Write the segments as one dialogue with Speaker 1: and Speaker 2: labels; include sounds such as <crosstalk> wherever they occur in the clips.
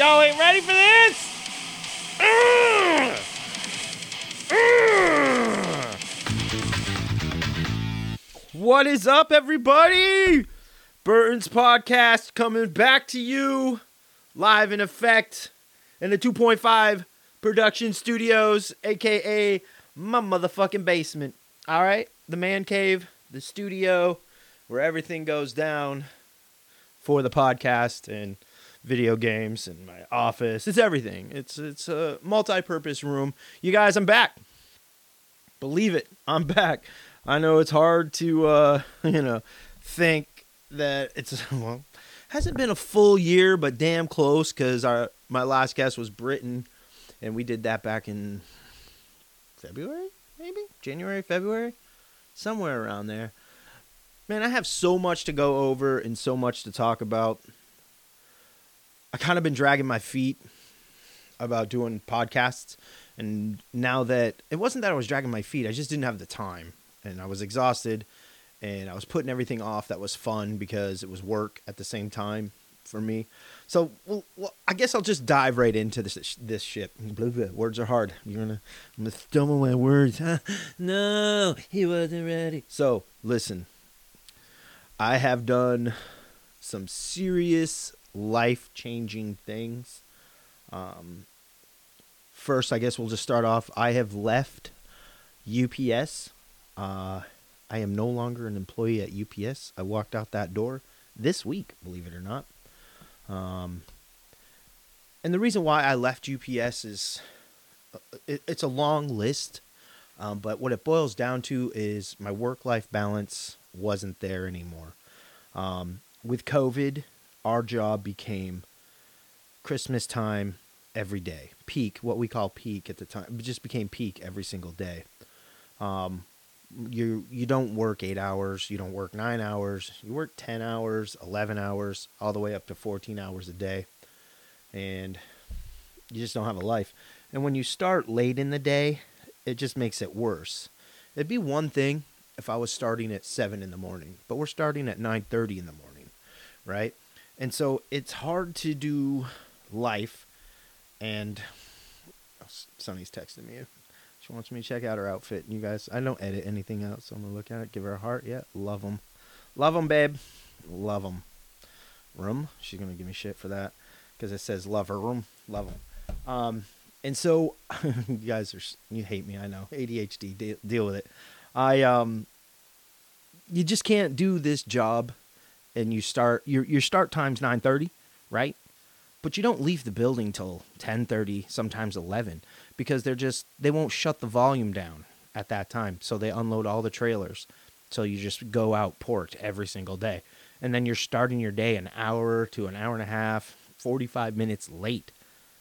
Speaker 1: Y'all ain't ready for this? What is up, everybody? Burton's podcast coming back to you live in effect in the 2.5 production studios, aka my motherfucking basement. All right, the man cave, the studio, where everything goes down for the podcast and video games and my office. It's everything. It's it's a multi-purpose room. You guys, I'm back. Believe it, <laughs> I'm back. I know it's hard to uh, <laughs> you know think that it's <laughs> well hasn't been a full year, but damn close because our my last guest was Britain, and we did that back in February, maybe January, February, somewhere around there. Man, I have so much to go over and so much to talk about. I kind of been dragging my feet about doing podcasts, and now that it wasn't that I was dragging my feet, I just didn't have the time, and I was exhausted, and I was putting everything off that was fun because it was work at the same time for me. So, well, well I guess I'll just dive right into this this shit. Blah, blah, words are hard. You're gonna, I'm gonna stumble my words. Huh? <laughs> No, he wasn't ready. So, listen. I have done some serious life changing things. Um, first, I guess we'll just start off. I have left UPS. Uh, I am no longer an employee at UPS. I walked out that door this week, believe it or not. Um, and the reason why I left UPS is uh, it, it's a long list, um, but what it boils down to is my work life balance wasn't there anymore. Um, with COVID, our job became Christmas time every day, peak, what we call peak at the time. It just became peak every single day. Um, you you don't work eight hours, you don't work nine hours, you work ten hours, eleven hours, all the way up to fourteen hours a day, and you just don't have a life. And when you start late in the day, it just makes it worse. It'd be one thing if I was starting at seven in the morning, but we're starting at nine thirty in the morning, right? And so it's hard to do life. And oh, Sonny's texting me. She wants me to check out her outfit. And you guys, I don't edit anything out, so I'm gonna look at it, give her a heart. Yeah, love them, love them, babe, love them. Room. She's gonna give me shit for that because it says love her room, love them. Um, and so <laughs> you guys are you hate me, I know. ADHD, deal, deal with it. I um you just can't do this job and you start your your start time's 9:30, right? But you don't leave the building till 10:30, sometimes 11 because they're just they won't shut the volume down at that time. So they unload all the trailers. So you just go out port every single day. And then you're starting your day an hour to an hour and a half, 45 minutes late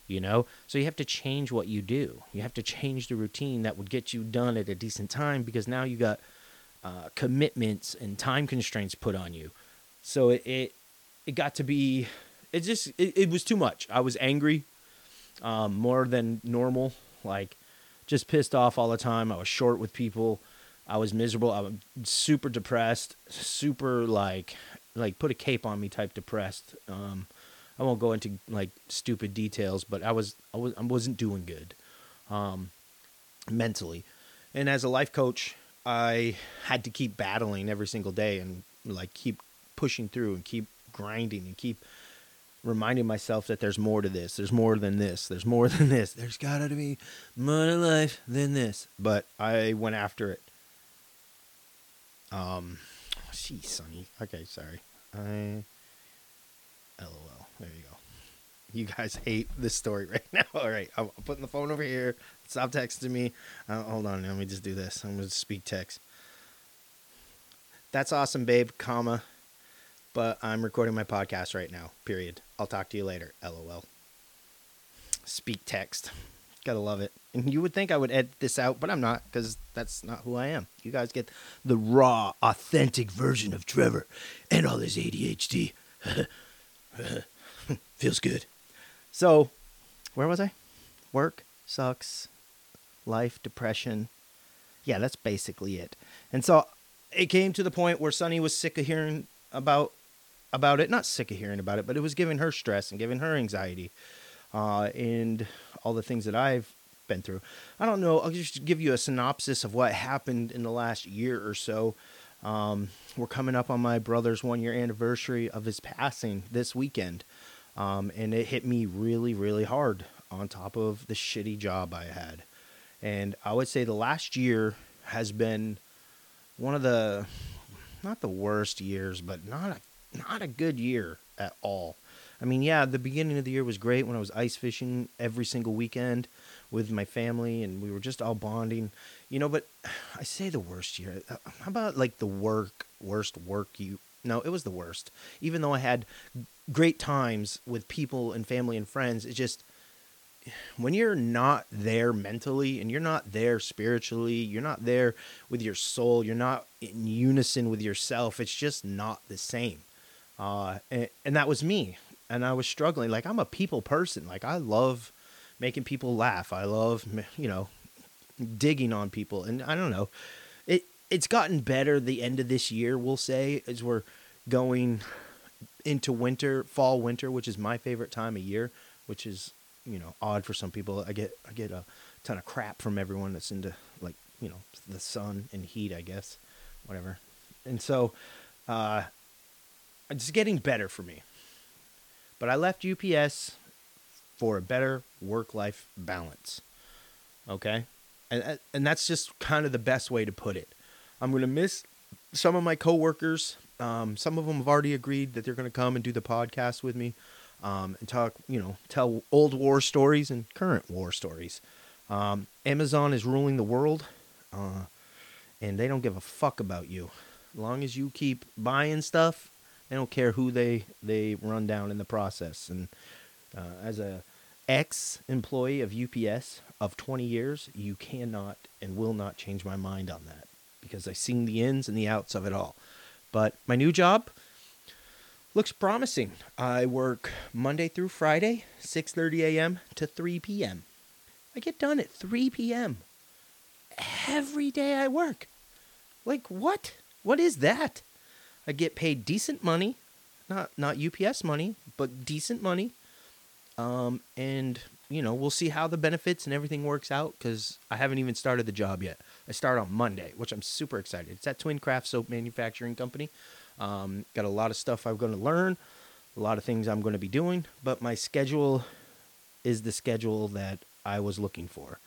Speaker 1: you know so you have to change what you do you have to change the routine that would get you done at a decent time because now you got uh, commitments and time constraints put on you so it it, it got to be it just it, it was too much. I was angry um, more than normal like just pissed off all the time. I was short with people. I was miserable. I was super depressed super like like put a cape on me type depressed. Um, I won't go into like stupid details, but I was I was I wasn't doing good, um, mentally, and as a life coach, I had to keep battling every single day and like keep pushing through and keep grinding and keep reminding myself that there's more to this. There's more than this. There's more than this. There's gotta be more to life than this. But I went after it. Um, geez, Sonny. Okay, sorry. I. LOL. There you go. You guys hate this story right <laughs> now. All right, I'm putting the phone over here. Stop texting me. Uh, hold on, let me just do this. I'm gonna speak text. That's awesome, babe. Comma. But I'm recording my podcast right now. Period. I'll talk to you later. LOL. Speak text. Gotta love it. And you would think I would edit this out, but I'm not because that's not who I am. You guys get the raw, authentic version of Trevor and all his ADHD. <laughs> Feels good. So, where was I? Work sucks. Life, depression. Yeah, that's basically it. And so it came to the point where Sonny was sick of hearing about about it. Not sick of hearing about it, but it was giving her stress and giving her anxiety. uh, and all the things that I've been through. I don't know. I'll just give you a synopsis of what happened in the last year or so. Um, we're coming up on my brother's one year anniversary of his passing this weekend. Um, and it hit me really, really hard on top of the shitty job I had. And I would say the last year has been one of the, not the worst years, but not a, not a good year at all. I mean, yeah, the beginning of the year was great when I was ice fishing every single weekend with my family and we were just all bonding, you know. But I say the worst year. Uh, how about like the work, worst work you? No, it was the worst. Even though I had great times with people and family and friends, it just when you're not there mentally and you're not there spiritually, you're not there with your soul, you're not in unison with yourself, it's just not the same. Uh, and, and that was me. And I was struggling. Like, I'm a people person. Like, I love making people laugh. I love, you know, digging on people. And I don't know. It, it's gotten better the end of this year, we'll say, as we're going into winter, fall, winter, which is my favorite time of year, which is you know odd for some people. I get I get a ton of crap from everyone that's into like you know the sun and heat, I guess, whatever. And so, uh, it's getting better for me. But I left UPS for a better work life balance. Okay, and and that's just kind of the best way to put it. I'm gonna miss some of my coworkers. Um, some of them have already agreed that they're gonna come and do the podcast with me um, and talk, you know, tell old war stories and current war stories. Um, Amazon is ruling the world, uh, and they don't give a fuck about you. As long as you keep buying stuff, they don't care who they they run down in the process. And uh, as a ex employee of UPS of 20 years, you cannot and will not change my mind on that because I've seen the ins and the outs of it all. But my new job, looks promising. I work Monday through Friday, 6:30 a.m. to 3 p.m. I get done at 3 p.m. every day I work. Like what? What is that? I get paid decent money, not not UPS money, but decent money. Um, and you know, we'll see how the benefits and everything works out because I haven't even started the job yet. I start on Monday, which I'm super excited. It's at Twincraft Soap Manufacturing Company. Um, got a lot of stuff I'm going to learn, a lot of things I'm going to be doing, but my schedule is the schedule that I was looking for.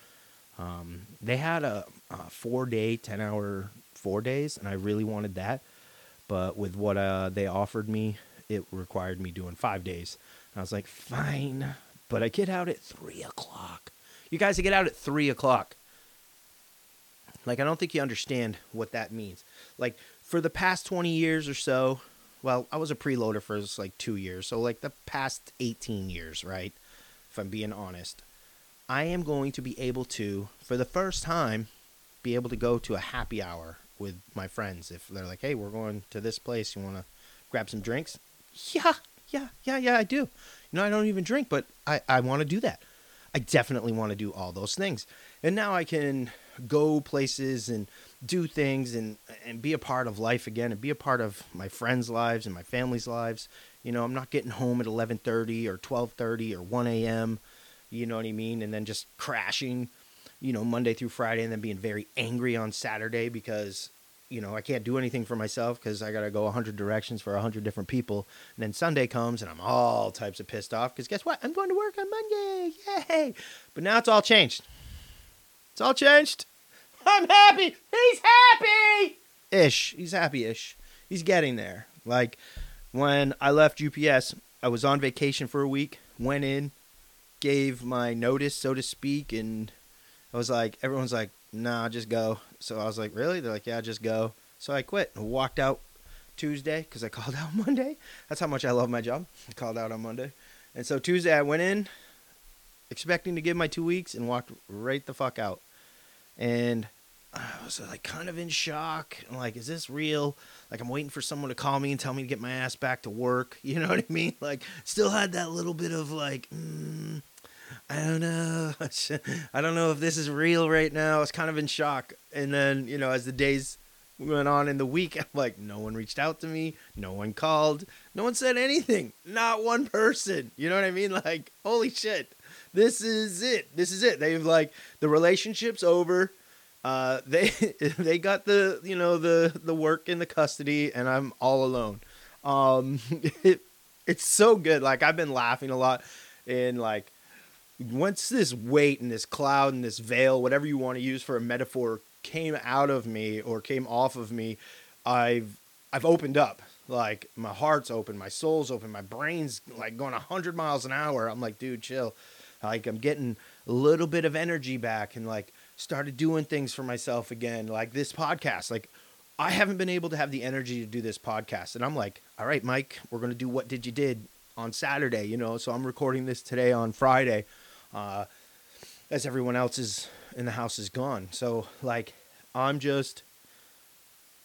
Speaker 1: Um, they had a, a, four day, 10 hour, four days, and I really wanted that. But with what uh, they offered me, it required me doing five days. And I was like, fine, but I get out at three o'clock. You guys I get out at three o'clock. Like, I don't think you understand what that means. Like, for the past 20 years or so, well, I was a preloader for like two years. So, like the past 18 years, right? If I'm being honest, I am going to be able to, for the first time, be able to go to a happy hour with my friends. If they're like, hey, we're going to this place, you want to grab some drinks? Yeah, yeah, yeah, yeah, I do. You know, I don't even drink, but I, I want to do that. I definitely want to do all those things. And now I can go places and do things and and be a part of life again and be a part of my friends' lives and my family's lives. You know, I'm not getting home at 11:30 or 12:30 or 1 a.m. You know what I mean? And then just crashing, you know, Monday through Friday, and then being very angry on Saturday because you know I can't do anything for myself because I gotta go 100 directions for 100 different people. And then Sunday comes and I'm all types of pissed off because guess what? I'm going to work on Monday. Yay! But now it's all changed. It's all changed. I'm happy. He's happy. Ish. He's happy ish. He's getting there. Like when I left UPS, I was on vacation for a week, went in, gave my notice, so to speak, and I was like, everyone's like, nah, just go. So I was like, really? They're like, yeah, just go. So I quit and walked out Tuesday because I called <laughs> out Monday. That's how much I love my job. I called out on Monday. And so Tuesday I went in expecting to give my two weeks and walked right the fuck out and I was like kind of in shock. I'm like, is this real? Like, I'm waiting for someone to call me and tell me to get my ass back to work. <laughs> You know what I mean? Like, still had that little bit of like, mm, I don't know. <laughs> I don't know if this is real right now. I was kind of in shock. And then, you know, as the days went on in the week, <laughs> I'm like, no one reached out to me. No one called. No one said anything. Not one person. You know what I mean? <laughs> Like, holy shit. this is it. This is it. They've like the relationship's over. Uh, they they got the you know the the work in the custody, and I'm all alone. Um, it, it's so good. Like I've been laughing a lot, and like once this weight and this cloud and this veil, whatever you want to use for a metaphor, came out of me or came off of me, I've I've opened up. Like my heart's open, my soul's open, my brain's like going hundred miles an hour. I'm like, dude, chill. Like I'm getting a little bit of energy back and like started doing things for myself again. Like this podcast. Like I haven't been able to have the energy to do this podcast. And I'm like, all right, Mike, we're gonna do what did you did on Saturday, you know. So I'm recording this today on Friday. Uh as everyone else is in the house is gone. So like I'm just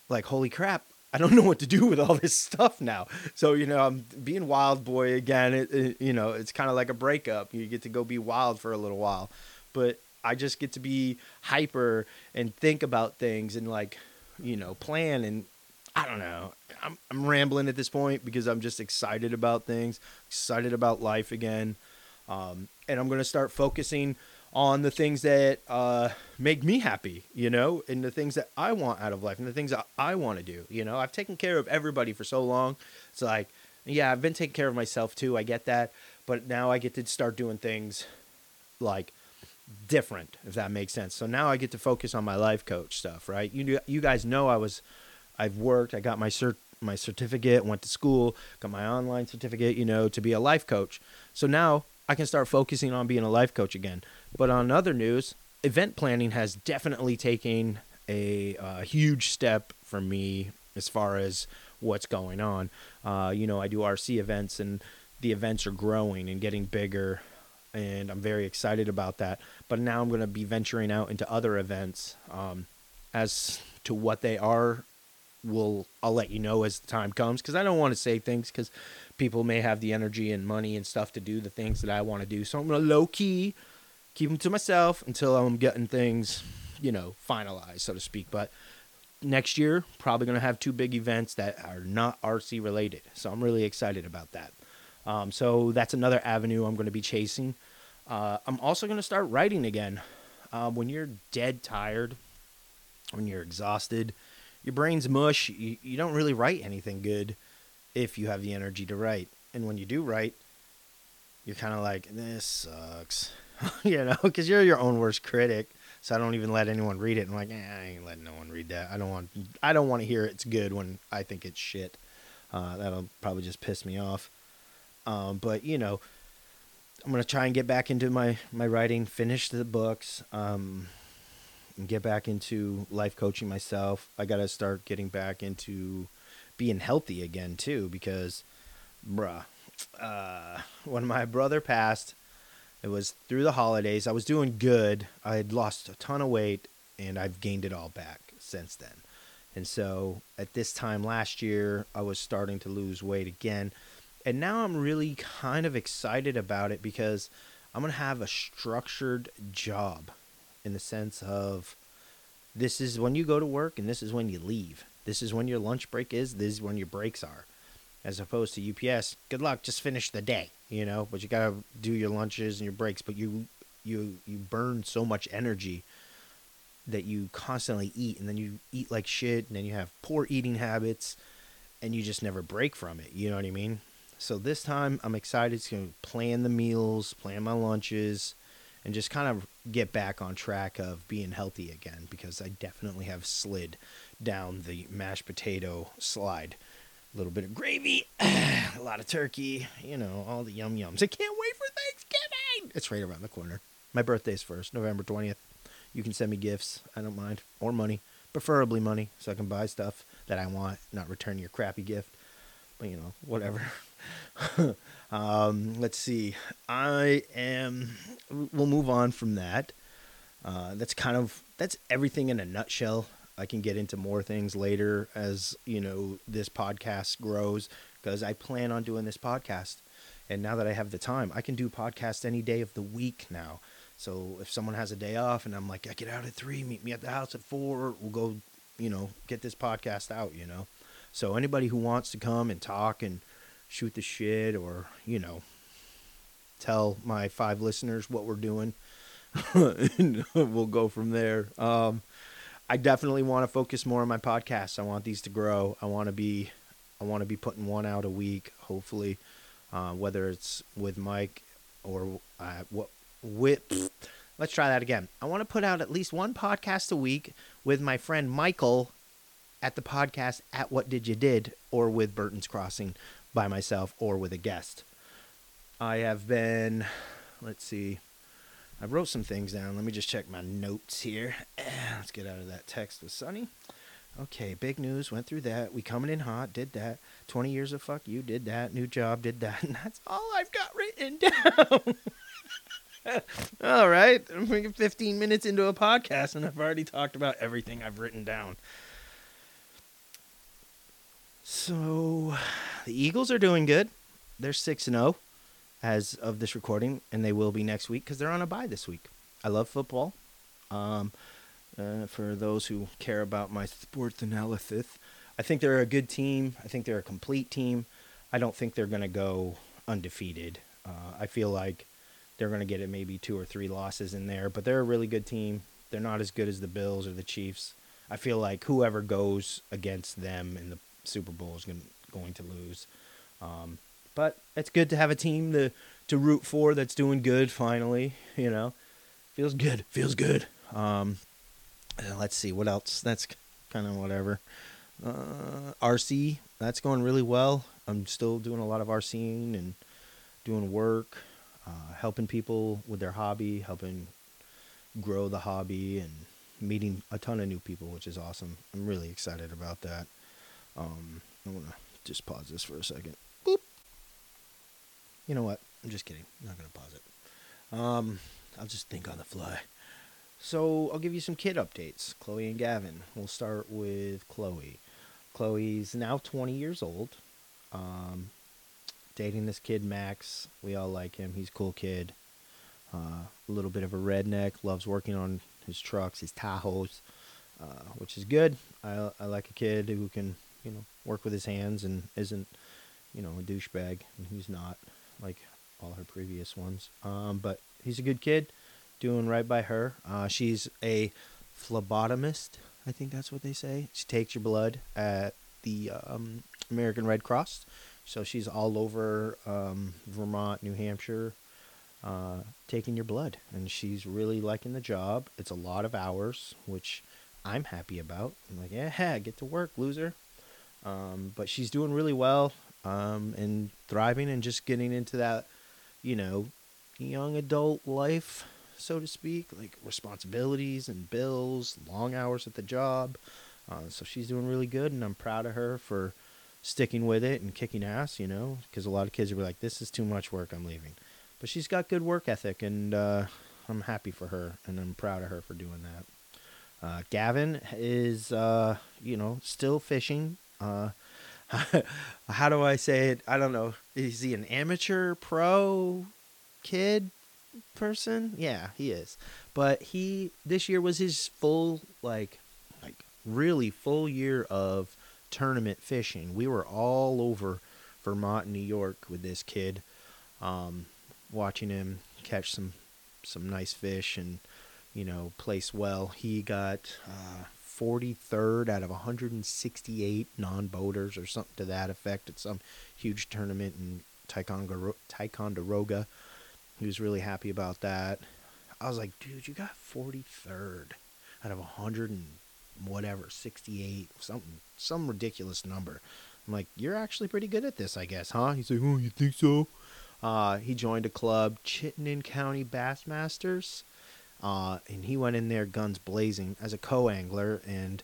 Speaker 1: like holy crap, I don't <laughs> know what to do with all this stuff now. So you know, I'm being wild boy again. It, it you know, it's kind of like a breakup. You get to go be wild for a little while, but I just get to be hyper and think about things and like, you know, plan and I don't know. I'm I'm rambling at this point because I'm just excited about things, excited about life again, um, and I'm gonna start focusing on the things that uh, make me happy, you know, and the things that I want out of life and the things that I want to do. You know, I've taken care of everybody for so long. It's like, yeah, I've been taking care of myself too. I get that. But now I get to start doing things like different, if that makes sense. So now I get to focus on my life coach stuff, right? You you guys know I was, I've worked. I got my cert my certificate, went to school, got my online certificate, you know, to be a life coach. So now I can start focusing on being a life coach again. But on other news, event planning has definitely taken a, a huge step for me as far as what's going on. Uh, you know, I do RC events and the events are growing and getting bigger and I'm very excited about that. But now I'm going to be venturing out into other events. Um, as to what they are, will I'll let you know as the time comes because I don't want to say things because people may have the energy and money and stuff to do the things that I want to do. So I'm gonna low key keep them to myself until I'm getting things, you know, finalized, so to speak. But next year, probably gonna have two big events that are not RC related. So I'm really excited about that. Um, so that's another avenue I'm gonna be chasing. Uh, I'm also gonna start writing again. Um, when you're dead tired, when you're exhausted, your brain's mush. You, you don't really write anything good if you have the energy to write. And when you do write, you're kind of like, this sucks, <laughs> you know, because you're your own worst critic. So I don't even let anyone read it. I'm like, eh, I ain't letting no one read that. I don't want, I don't want to hear it's good when I think it's shit. Uh, that'll probably just piss me off. Um, but you know, I'm gonna try and get back into my my writing, finish the books, um, and get back into life coaching myself. I gotta start getting back into being healthy again too because bruh uh, when my brother passed it was through the holidays. I was doing good. I had lost a ton of weight and i've gained it all back since then. And so at this time last year i was starting to lose weight again. And now i'm really kind of excited about it because i'm going to have a structured job in the sense of this is when you go to work and this is when you leave this is when your lunch break is. This is when your breaks are. As opposed to UPS, good luck, just finish the day, you know. But you gotta do your lunches and your breaks. But you you you burn so much energy that you constantly eat, and then you eat like shit, and then you have poor eating habits, and you just never break from it. You know what I mean? So this time, I'm excited to plan the meals, plan my lunches, and just kind of get back on track of being healthy again because I definitely have slid down the mashed potato slide. A little bit of gravy, <clears throat> a lot of turkey, you know, all the yum yums. I can't wait for Thanksgiving. It's right around the corner. My birthday's first, November 20th. You can send me gifts. I don't mind. Or money. Preferably money so I can buy stuff that I want, not return your crappy gift. But, you know, whatever. <laughs> um, let's see. I am. We'll move on from that. Uh, that's kind of that's everything in a nutshell. I can get into more things later as you know this podcast grows because I plan on doing this podcast. And now that I have the time, I can do podcast any day of the week now. So if someone has a day off and I'm like, I get out at three, meet me at the house at four, we'll go, you know, get this podcast out, you know. So anybody who wants to come and talk and shoot the shit or, you know, tell my five listeners what we're doing. <laughs> we'll go from there. Um, I definitely want to focus more on my podcasts. I want these to grow. I want to be, I want to be putting one out a week. Hopefully, uh, whether it's with Mike or uh, what with. Let's try that again. I want to put out at least one podcast a week with my friend Michael at the podcast at What Did You Did or with Burton's Crossing by myself or with a guest. I have been, let's see, I wrote some things down. Let me just check my notes here. <clears throat> Let's get out of that text with Sunny. Okay, big news. Went through that. We coming in hot. Did that. Twenty years of fuck you. Did that. New job. Did that. <laughs> And that's all I've got written <laughs> down. <laughs> all right, I'm 15 minutes into a podcast, and I've already talked about everything I've written down. So, the Eagles are doing good. They're six and zero as of this recording, and they will be next week because they're on a bye this week. I love football. Um, uh, for those who care about my sports analysis, I think they're a good team. I think they're a complete team. I don't think they're going to go undefeated. Uh, I feel like they're going to get it maybe two or three losses in there, but they're a really good team. They're not as good as the Bills or the Chiefs. I feel like whoever goes against them in the Super Bowl is going, going to lose. Um, but it's good to have a team to to root for that's doing good finally. You know, feels good. Feels good. Um, let's see what else. That's kind of whatever. Uh, RC that's going really well. I'm still doing a lot of RCing and doing work, uh, helping people with their hobby, helping grow the hobby, and meeting a ton of new people, which is awesome. I'm really excited about that. Um, I'm gonna just pause this for a second. You know what? I'm just kidding. I'm not gonna pause it. Um, I'll just think on the fly. So I'll give you some kid updates. Chloe and Gavin. We'll start with Chloe. Chloe's now 20 years old. Um, dating this kid Max. We all like him. He's a cool kid. Uh, a little bit of a redneck. Loves working on his trucks, his Tahoes, uh, which is good. I I like a kid who can you know work with his hands and isn't you know a douchebag. And he's not like all her previous ones. Um, but he's a good kid, doing right by her. Uh, she's a phlebotomist. I think that's what they say. She takes your blood at the um, American Red Cross. So she's all over um, Vermont, New Hampshire, uh, taking your blood. And she's really liking the job. It's a lot of hours, which I'm happy about. I'm like, yeah, get to work, loser. Um, but she's doing really well um, and thriving and just getting into that, you know, young adult life, so to speak, like responsibilities and bills, long hours at the job. Uh, so she's doing really good, and I'm proud of her for sticking with it and kicking ass, you know, because a lot of kids are like, this is too much work, I'm leaving. But she's got good work ethic, and uh, I'm happy for her, and I'm proud of her for doing that. Uh, Gavin is, uh, you know, still fishing. Uh, <laughs> how do I say it? I don't know. Is he an amateur pro kid person? Yeah, he is. But he this year was his full like like really full year of tournament fishing. We were all over Vermont and New York with this kid, um, watching him catch some some nice fish and you know place well. He got uh, 43rd out of 168 non-boaters or something to that effect at some huge tournament in Ticonderoga. He was really happy about that. I was like, dude, you got 43rd out of 100 and whatever, 68, something, some ridiculous number. I'm like, you're actually pretty good at this, I guess, huh? He's like, oh, you think so? Uh, he joined a club, Chittenden County Bassmasters. Uh, and he went in there guns blazing as a co-angler, and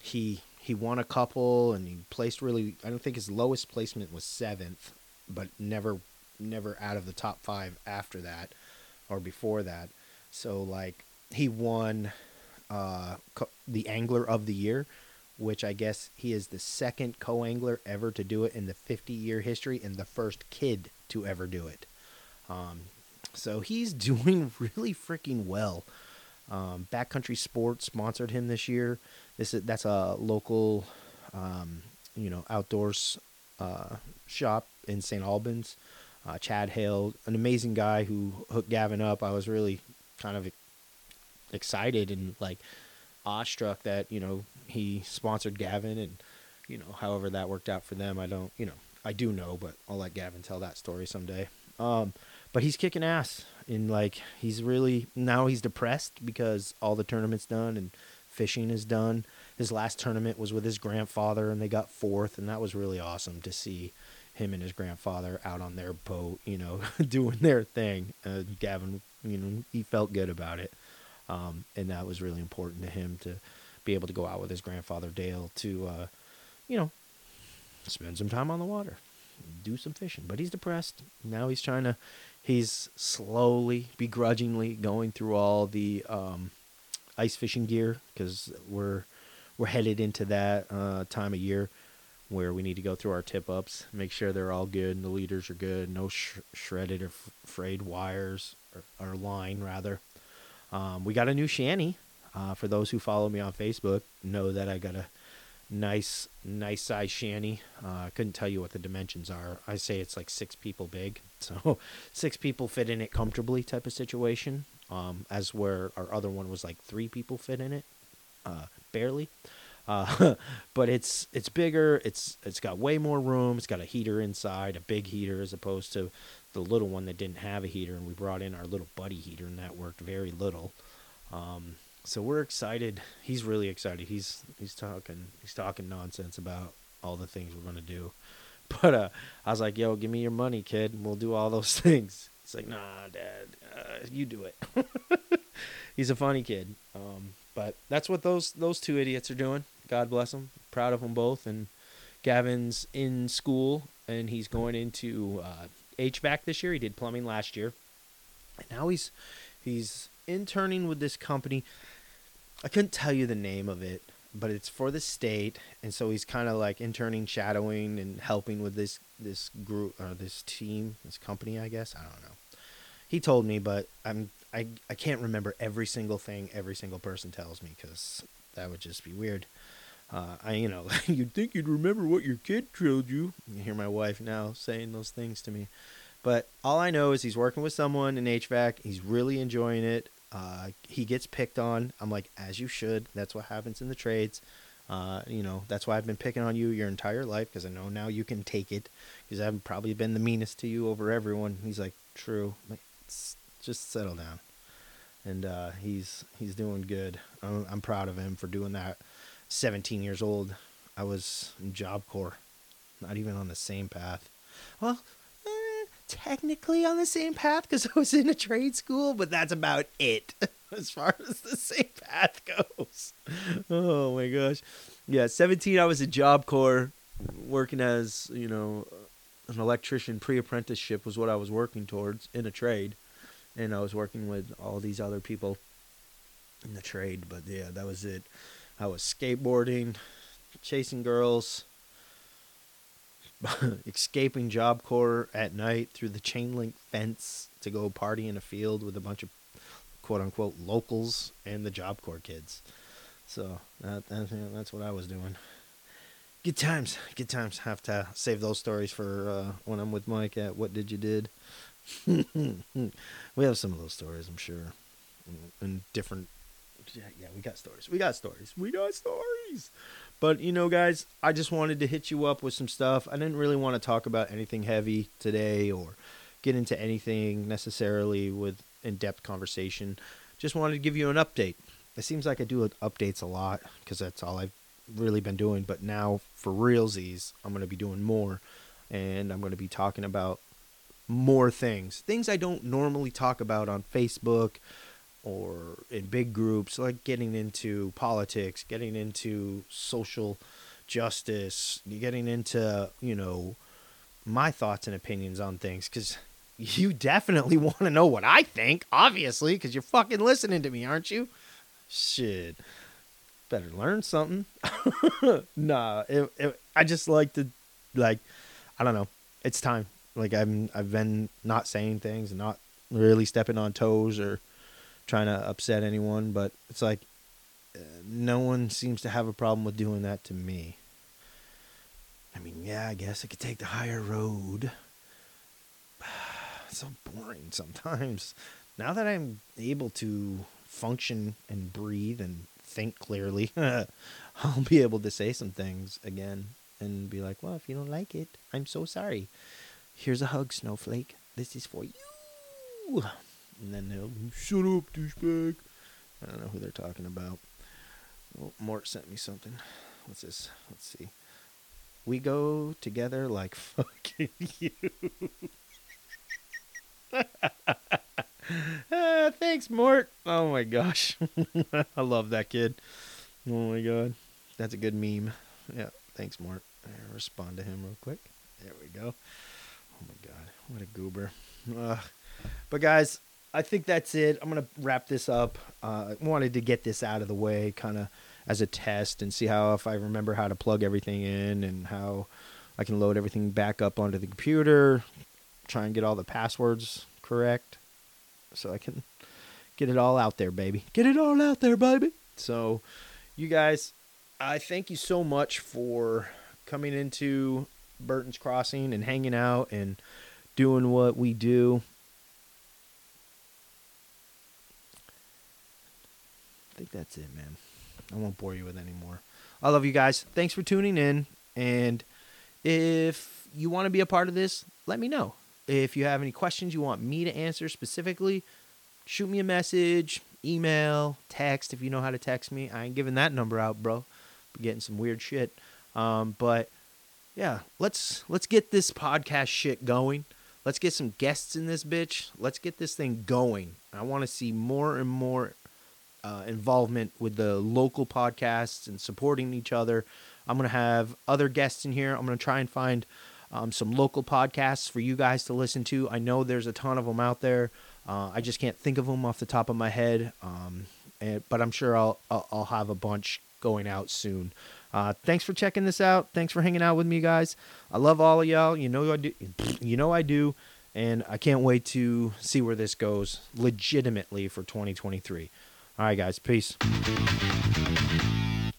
Speaker 1: he he won a couple, and he placed really. I don't think his lowest placement was seventh, but never never out of the top five after that or before that. So like he won uh, co- the angler of the year, which I guess he is the second co-angler ever to do it in the 50 year history and the first kid to ever do it. Um, so he's <laughs> doing really freaking well. Um, Backcountry Sports sponsored him this year. This is that's a local, um, you know, outdoors uh, shop in St. Albans. Uh, Chad Hale, an amazing guy who hooked Gavin up. I was really kind of excited and like awestruck that you know he sponsored Gavin and you know however that worked out for them. I don't you know I do know, but I'll let Gavin tell that story someday. Um, but he's kicking ass and like he's really now he's depressed because all the tournaments done and fishing is done. His last tournament was with his grandfather and they got fourth and that was really awesome to see him and his grandfather out on their boat, you know, <laughs> doing their thing. Uh, Gavin, you know, he felt good about it. Um, and that was really important to him to be able to go out with his grandfather Dale to, uh, you know, spend some time on the water, do some fishing. But he's depressed. Now he's trying to, he's slowly, begrudgingly going through all the um, ice fishing gear because we're we're headed into that uh, time of year where we need to go through our tip ups, make sure they're all good and the leaders are good, no sh- shredded or f- frayed wires or, or line rather. Um, we got a new shanty. Uh, for those who follow me on Facebook, know that I got a nice, nice size shanty. Uh, I couldn't tell you what the dimensions are. I say it's like six people big, <laughs> so six people fit in it comfortably, type of situation. Um, as where our other one was like three people fit in it, uh, barely. Uh, <laughs> but it's it's bigger. It's it's got way more room. It's got a heater inside, a big heater as opposed to the little one that didn't have a heater. And we brought in our little buddy heater, and that worked very little. Um, so we're excited. He's really excited. He's he's talking he's talking nonsense about all the things we're gonna do. <laughs> But uh, I was like, "Yo, give me your money, kid. And we'll do all those <laughs> things." It's like, "Nah, Dad, uh, you do it." <laughs> he's a funny kid. Um, but that's what those those two idiots are doing. God bless them. Proud of them both. And Gavin's in school and he's going into uh, HVAC this year. He did plumbing last year, and now he's he's interning with this company. I couldn't tell you the name of it, but it's for the state, and so he's kind of like interning, shadowing, and helping with this this group or this team, this company. I guess I don't know. He told me, but I'm I I can't remember every single thing every single person tells me because that would just be weird. Uh, I, you know, <laughs> you'd think you'd remember what your kid told you. You hear my wife now saying those things to me. But all I know is he's working with someone in HVAC. He's really enjoying it. Uh, he gets picked on. I'm like, as you should. That's what happens in the trades. Uh, you know, that's why I've been picking on you your entire life because I know now you can take it. Because I've probably been the meanest to you over everyone. He's like, true. Like, just settle down. And uh, he's he's doing good. I'm, I'm proud of him for doing that 17 years old, I was in Job Corps, not even on the same path. Well, technically on the same path because I was in a trade school, but that's about it <laughs> as far as the same path goes. Oh my gosh. Yeah, 17, I was in Job Corps working as, you know, an electrician pre apprenticeship was what I was working towards in a trade. And I was working with all these other people in the trade, but yeah, that was it. I was skateboarding, chasing girls, <laughs> escaping Job Corps at night through the chain link fence to go party in a field with a bunch of quote unquote locals and the Job Corps kids. So that, that that's what I was doing. Good times, good times. Have to save those stories for uh, when I'm with Mike at What Did You Did. <laughs> we have some of those stories, I'm sure, and different yeah, yeah, we got stories. We got stories. We got stories. But you know, guys, I just wanted to hit you up with some stuff. I didn't really want to talk about anything heavy today or get into anything necessarily with in-depth conversation. Just wanted to give you an update. It seems like I do updates a lot because that's all I've really been doing. But now for realsies, I'm going to be doing more, and I'm going to be talking about more things, things I don't normally talk about on Facebook or in big groups, like getting into politics, getting into social justice, getting into, you know, my thoughts and opinions on things because <laughs> you definitely <laughs> want to know what I think, obviously, because you're fucking listening to me, aren't you? Shit. Better learn something. <laughs> nah, it, it, I just like to, like, I don't know. It's time. Like I'm, I've been not saying things and not really stepping on toes or trying to upset anyone, but it's like uh, no one seems to have a problem with doing that to me. I mean, yeah, I guess I could take the higher road. <sighs> so boring sometimes. Now that I'm able to function and breathe and think clearly, <laughs> I'll be able to say some things again and be like, well, if you don't like it, I'm so sorry. Here's a hug, Snowflake. This is for you. And then they'll, shut up, douchebag. I don't know who they're talking about. Oh, Mort sent me something. What's this? Let's see. We go together like <laughs> fucking you. ah, thanks, Mort. Oh my gosh. <laughs> I love that kid. Oh my god. That's a good meme. Yeah, thanks, Mort. I'll respond to him real quick. There we go. Oh my god. What a goober. Uh, but guys, I think that's it. I'm gonna wrap this up. Uh, wanted to get this out of the way, kind of as a test, and see how if I remember how to plug everything in and how I can load everything back up onto the computer. Try and get all the passwords correct, so I can get it all out there, baby. Get it all out there, baby. So, you guys, I thank you so much for coming into Burton's Crossing and hanging out and doing what we do. I think that's it, man. I won't bore you with any more. I love you guys. Thanks for tuning in. And if you want to be a part of this, let me know. If you have any questions you want me to answer specifically, shoot me a message, email, text if you know how to text me. I ain't giving that number out, bro. Be getting some weird shit. Um, but yeah, let's let's get this podcast shit going. Let's get some guests in this bitch. Let's get this thing going. I want to see more and more uh, involvement with the local podcasts and supporting each other. I'm going to have other guests in here. I'm going to try and find um, some local podcasts for you guys to listen to. I know there's a ton of them out there. Uh, I just can't think of them off the top of my head. Um, and, but I'm sure I'll, I'll, I'll have a bunch going out soon. Uh, thanks for checking this out. Thanks for hanging out with me, guys. I love all of y'all. You know I do. <clears throat> You know I do, and I can't wait to see where this goes legitimately for 2023. All right, guys. Peace.